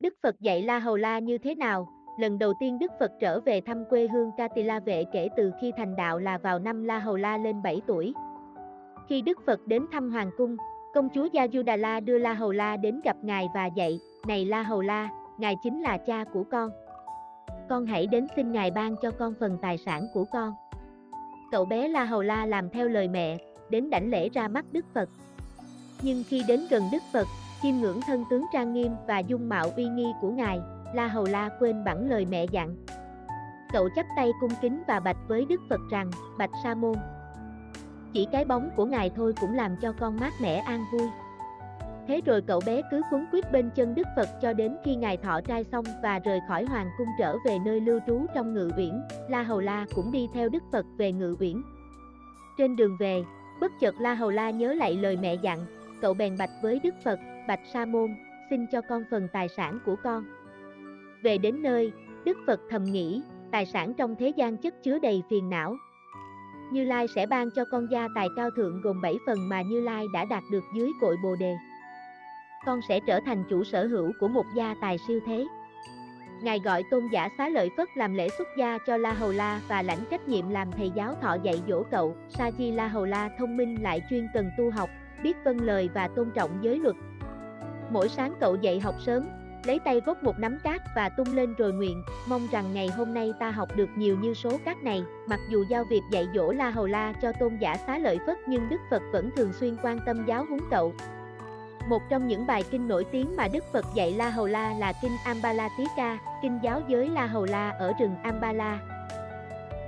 Đức Phật dạy La Hầu La như thế nào? Lần đầu tiên Đức Phật trở về thăm quê hương Katila Vệ kể từ khi thành đạo là vào năm La Hầu La lên 7 tuổi. Khi Đức Phật đến thăm Hoàng cung, công chúa Yajudala đưa La Hầu La đến gặp Ngài và dạy, Này La Hầu La, Ngài chính là cha của con. Con hãy đến xin Ngài ban cho con phần tài sản của con. Cậu bé La Hầu La làm theo lời mẹ, đến đảnh lễ ra mắt Đức Phật. Nhưng khi đến gần Đức Phật, chiêm ngưỡng thân tướng trang nghiêm và dung mạo uy nghi của Ngài, La Hầu La quên bẵng lời mẹ dặn. Cậu chắp tay cung kính và bạch với Đức Phật rằng, Bạch Sa Môn. Chỉ cái bóng của Ngài thôi cũng làm cho con mát mẻ an vui. Thế rồi cậu bé cứ quấn quýt bên chân Đức Phật cho đến khi Ngài thọ trai xong và rời khỏi hoàng cung trở về nơi lưu trú trong ngự uyển, La Hầu La cũng đi theo Đức Phật về ngự uyển. Trên đường về, bất chợt La Hầu La nhớ lại lời mẹ dặn, cậu bèn bạch với Đức Phật, bạch Sa môn, xin cho con phần tài sản của con. Về đến nơi, Đức Phật thầm nghĩ, tài sản trong thế gian chất chứa đầy phiền não. Như Lai sẽ ban cho con gia tài cao thượng gồm 7 phần mà Như Lai đã đạt được dưới cội Bồ Đề. Con sẽ trở thành chủ sở hữu của một gia tài siêu thế. Ngài gọi tôn giả xá lợi Phất làm lễ xuất gia cho La Hầu La và lãnh trách nhiệm làm thầy giáo thọ dạy dỗ cậu. Sa Di La Hầu La thông minh lại chuyên cần tu học, biết vâng lời và tôn trọng giới luật. Mỗi sáng cậu dậy học sớm, lấy tay vốc một nắm cát và tung lên rồi nguyện, mong rằng ngày hôm nay ta học được nhiều như số cát này. Mặc dù giao việc dạy dỗ La Hầu La cho tôn giả xá lợi Phất nhưng Đức Phật vẫn thường xuyên quan tâm giáo huấn cậu. Một trong những bài kinh nổi tiếng mà Đức Phật dạy La Hầu La là kinh Ambala Tika, kinh giáo giới La Hầu La ở rừng Ambala,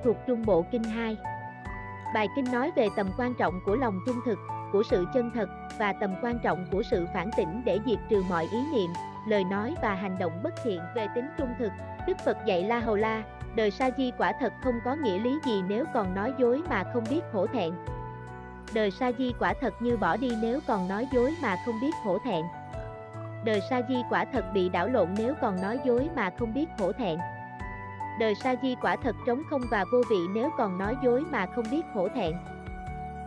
thuộc Trung Bộ Kinh 2. Bài kinh nói về tầm quan trọng của lòng trung thực, của sự chân thật và tầm quan trọng của sự phản tỉnh để diệt trừ mọi ý niệm, lời nói và hành động bất thiện về tính trung thực. Đức Phật dạy La Hầu La, đời sa di quả thật không có nghĩa lý gì nếu còn nói dối mà không biết hổ thẹn. Đời sa di quả thật như bỏ đi nếu còn nói dối mà không biết hổ thẹn. Đời sa di quả thật bị đảo lộn nếu còn nói dối mà không biết hổ thẹn. Đời sa di quả thật trống không và vô vị nếu còn nói dối mà không biết hổ thẹn.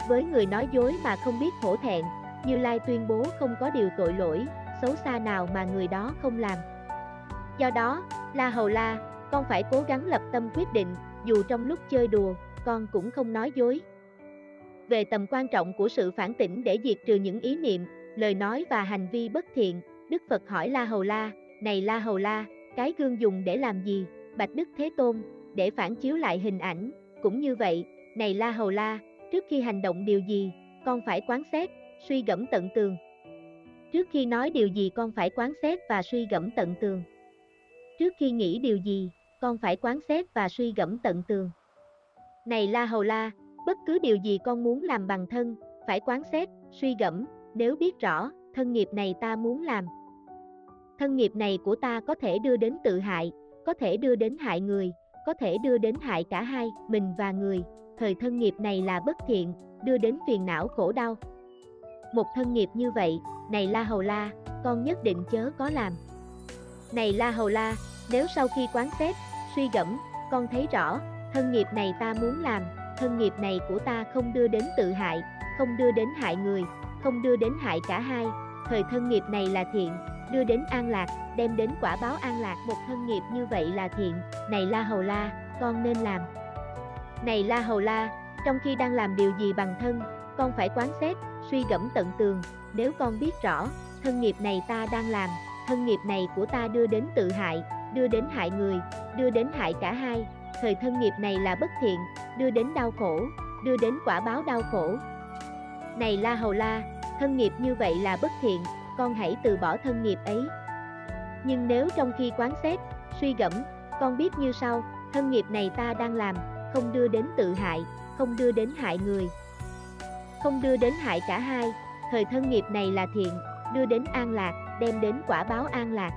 Với người nói dối mà không biết hổ thẹn, Như Lai tuyên bố không có điều tội lỗi, xấu xa nào mà người đó không làm. Do đó, La Hầu La, con phải cố gắng lập tâm quyết định, dù trong lúc chơi đùa, con cũng không nói dối. Về tầm quan trọng của sự phản tỉnh để diệt trừ những ý niệm, lời nói và hành vi bất thiện, Đức Phật hỏi La Hầu La, này La Hầu La, cái gương dùng để làm gì? Bạch Đức Thế Tôn, để phản chiếu lại hình ảnh, cũng như vậy, này La Hầu La, trước khi hành động điều gì, con phải quán xét, suy gẫm tận tường. Trước khi nói điều gì con phải quán xét và suy gẫm tận tường. Trước khi nghĩ điều gì, con phải quán xét và suy gẫm tận tường. Này La Hầu La, bất cứ điều gì con muốn làm bằng thân, phải quán xét, suy gẫm, nếu biết rõ, thân nghiệp này ta muốn làm. Thân nghiệp này của ta có thể đưa đến tự hại, có thể đưa đến hại người, có thể đưa đến hại cả hai, mình và người. Thời thân nghiệp này là bất thiện, đưa đến phiền não khổ đau. Một thân nghiệp như vậy, này La Hầu La, con nhất định chớ có làm. Này La Hầu La, nếu sau khi quán xét, suy gẫm, con thấy rõ, thân nghiệp này ta muốn làm, thân nghiệp này của ta không đưa đến tự hại, không đưa đến hại người, không đưa đến hại cả hai, thời thân nghiệp này là thiện, đưa đến an lạc, đem đến quả báo an lạc. Một thân nghiệp như vậy là thiện, này La Hầu La, con nên làm. Này La Hầu La, trong khi đang làm điều gì bằng thân, con phải quán xét, suy gẫm tận tường, nếu con biết rõ, thân nghiệp này ta đang làm, thân nghiệp này của ta đưa đến tự hại, đưa đến hại người, đưa đến hại cả hai, thời thân nghiệp này là bất thiện, đưa đến đau khổ, đưa đến quả báo đau khổ. Này La Hầu La, thân nghiệp như vậy là bất thiện, con hãy từ bỏ thân nghiệp ấy. Nhưng nếu trong khi quán xét, suy gẫm, con biết như sau, thân nghiệp này ta đang làm, không đưa đến tự hại, không đưa đến hại người, không đưa đến hại cả hai, thời thân nghiệp này là thiện, đưa đến an lạc, đem đến quả báo an lạc.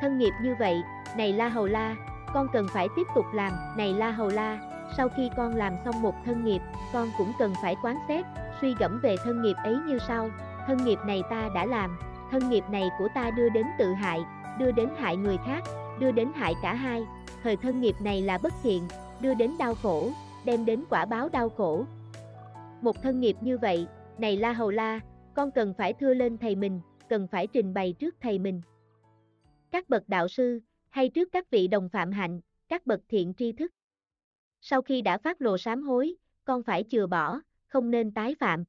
Thân nghiệp như vậy, này La Hầu La, con cần phải tiếp tục làm, này La Hầu La, sau khi con làm xong một thân nghiệp, con cũng cần phải quán xét, suy gẫm về thân nghiệp ấy như sau, thân nghiệp này ta đã làm, thân nghiệp này của ta đưa đến tự hại, đưa đến hại người khác, đưa đến hại cả hai, thời thân nghiệp này là bất thiện, đưa đến đau khổ, đem đến quả báo đau khổ. Một thân nghiệp như vậy, này La Hầu La, con cần phải thưa lên thầy mình, cần phải trình bày trước thầy mình. các bậc đạo sư, hay trước các vị đồng phạm hạnh, các bậc thiện tri thức. Sau khi đã phát lộ sám hối, con phải chừa bỏ, không nên tái phạm.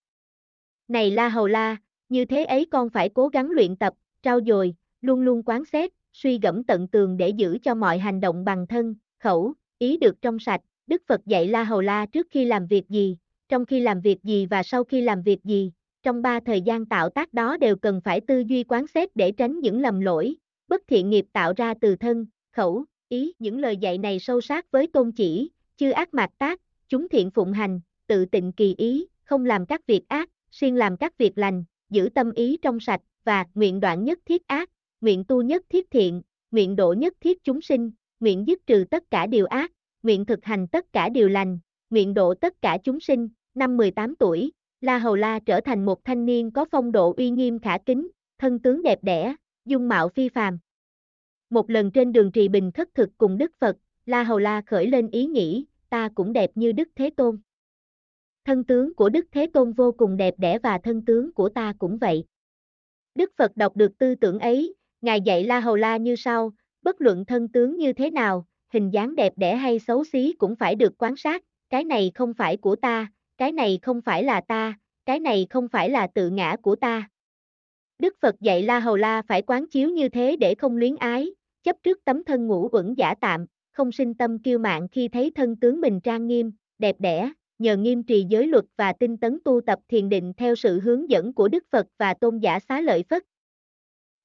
Này La Hầu La, như thế ấy con phải cố gắng luyện tập, trao dồi, luôn luôn quán xét, suy gẫm tận tường để giữ cho mọi hành động bằng thân, khẩu, ý được trong sạch. Đức Phật dạy La Hầu La trước khi làm việc gì, trong khi làm việc gì và sau khi làm việc gì, trong ba thời gian tạo tác đó đều cần phải tư duy quán xét để tránh những lầm lỗi, bất thiện nghiệp tạo ra từ thân, khẩu, ý. Những lời dạy này sâu sát với tôn chỉ, chư ác mạt tác, chúng thiện phụng hành, tự tịnh kỳ ý, không làm các việc ác, siêng làm các việc lành, giữ tâm ý trong sạch, và nguyện đoạn nhất thiết ác, nguyện tu nhất thiết thiện, nguyện độ nhất thiết chúng sinh, nguyện dứt trừ tất cả điều ác, nguyện thực hành tất cả điều lành, nguyện độ tất cả chúng sinh. Năm 18 tuổi, La Hầu La trở thành một thanh niên có phong độ uy nghiêm khả kính, thân tướng đẹp đẽ, dung mạo phi phàm. Một lần trên đường trì bình khất thực cùng Đức Phật, La Hầu La khởi lên ý nghĩ, ta cũng đẹp như Đức Thế Tôn. Thân tướng của Đức Thế Tôn vô cùng đẹp đẽ và thân tướng của ta cũng vậy. Đức Phật đọc được tư tưởng ấy, Ngài dạy La Hầu La như sau, bất luận thân tướng như thế nào, hình dáng đẹp đẽ hay xấu xí cũng phải được quan sát, cái này không phải của ta, cái này không phải là ta, cái này không phải là tự ngã của ta. Đức Phật dạy La Hầu La phải quán chiếu như thế để không luyến ái, chấp trước tấm thân ngũ uẩn giả tạm, không sinh tâm kiêu mạn khi thấy thân tướng mình trang nghiêm, đẹp đẽ, nhờ nghiêm trì giới luật và tinh tấn tu tập thiền định theo sự hướng dẫn của Đức Phật và tôn giả xá lợi Phất.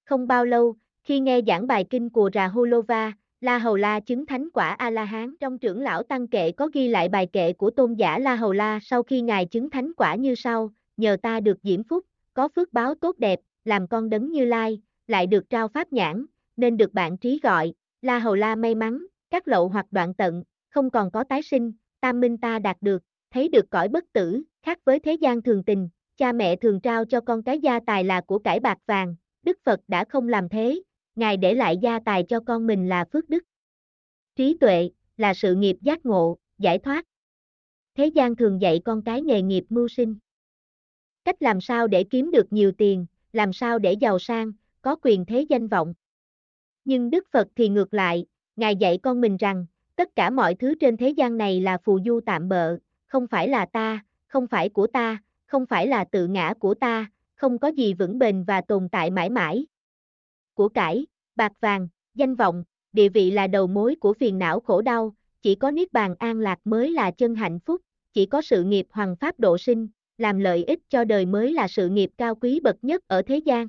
Không bao lâu, khi nghe giảng bài kinh của Rahulova, La Hầu La chứng thánh quả A-la-hán trong trưởng lão tăng kệ có ghi lại bài kệ của tôn giả La Hầu La sau khi ngài chứng thánh quả như sau, nhờ ta được diễm phúc, có phước báo tốt đẹp, làm con đấng như lai, lại được trao pháp nhãn, nên được bạn trí gọi, La Hầu La may mắn, các lậu hoặc đoạn tận, không còn có tái sinh, tam minh ta đạt được, thấy được cõi bất tử, khác với thế gian thường tình, cha mẹ thường trao cho con cái gia tài là của cải bạc vàng, Đức Phật đã không làm thế, Ngài để lại gia tài cho con mình là phước đức. Trí tuệ, là sự nghiệp giác ngộ, giải thoát. Thế gian thường dạy con cái nghề nghiệp mưu sinh. Cách làm sao để kiếm được nhiều tiền, làm sao để giàu sang, có quyền thế danh vọng. Nhưng Đức Phật thì ngược lại, Ngài dạy con mình rằng, tất cả mọi thứ trên thế gian này là phù du tạm bợ, không phải là ta, không phải của ta, không phải là tự ngã của ta, không có gì vững bền và tồn tại mãi mãi. Của cải, bạc vàng, danh vọng, địa vị là đầu mối của phiền não khổ đau, chỉ có niết bàn an lạc mới là chân hạnh phúc, chỉ có sự nghiệp hoàng pháp độ sinh, làm lợi ích cho đời mới là sự nghiệp cao quý bậc nhất ở thế gian.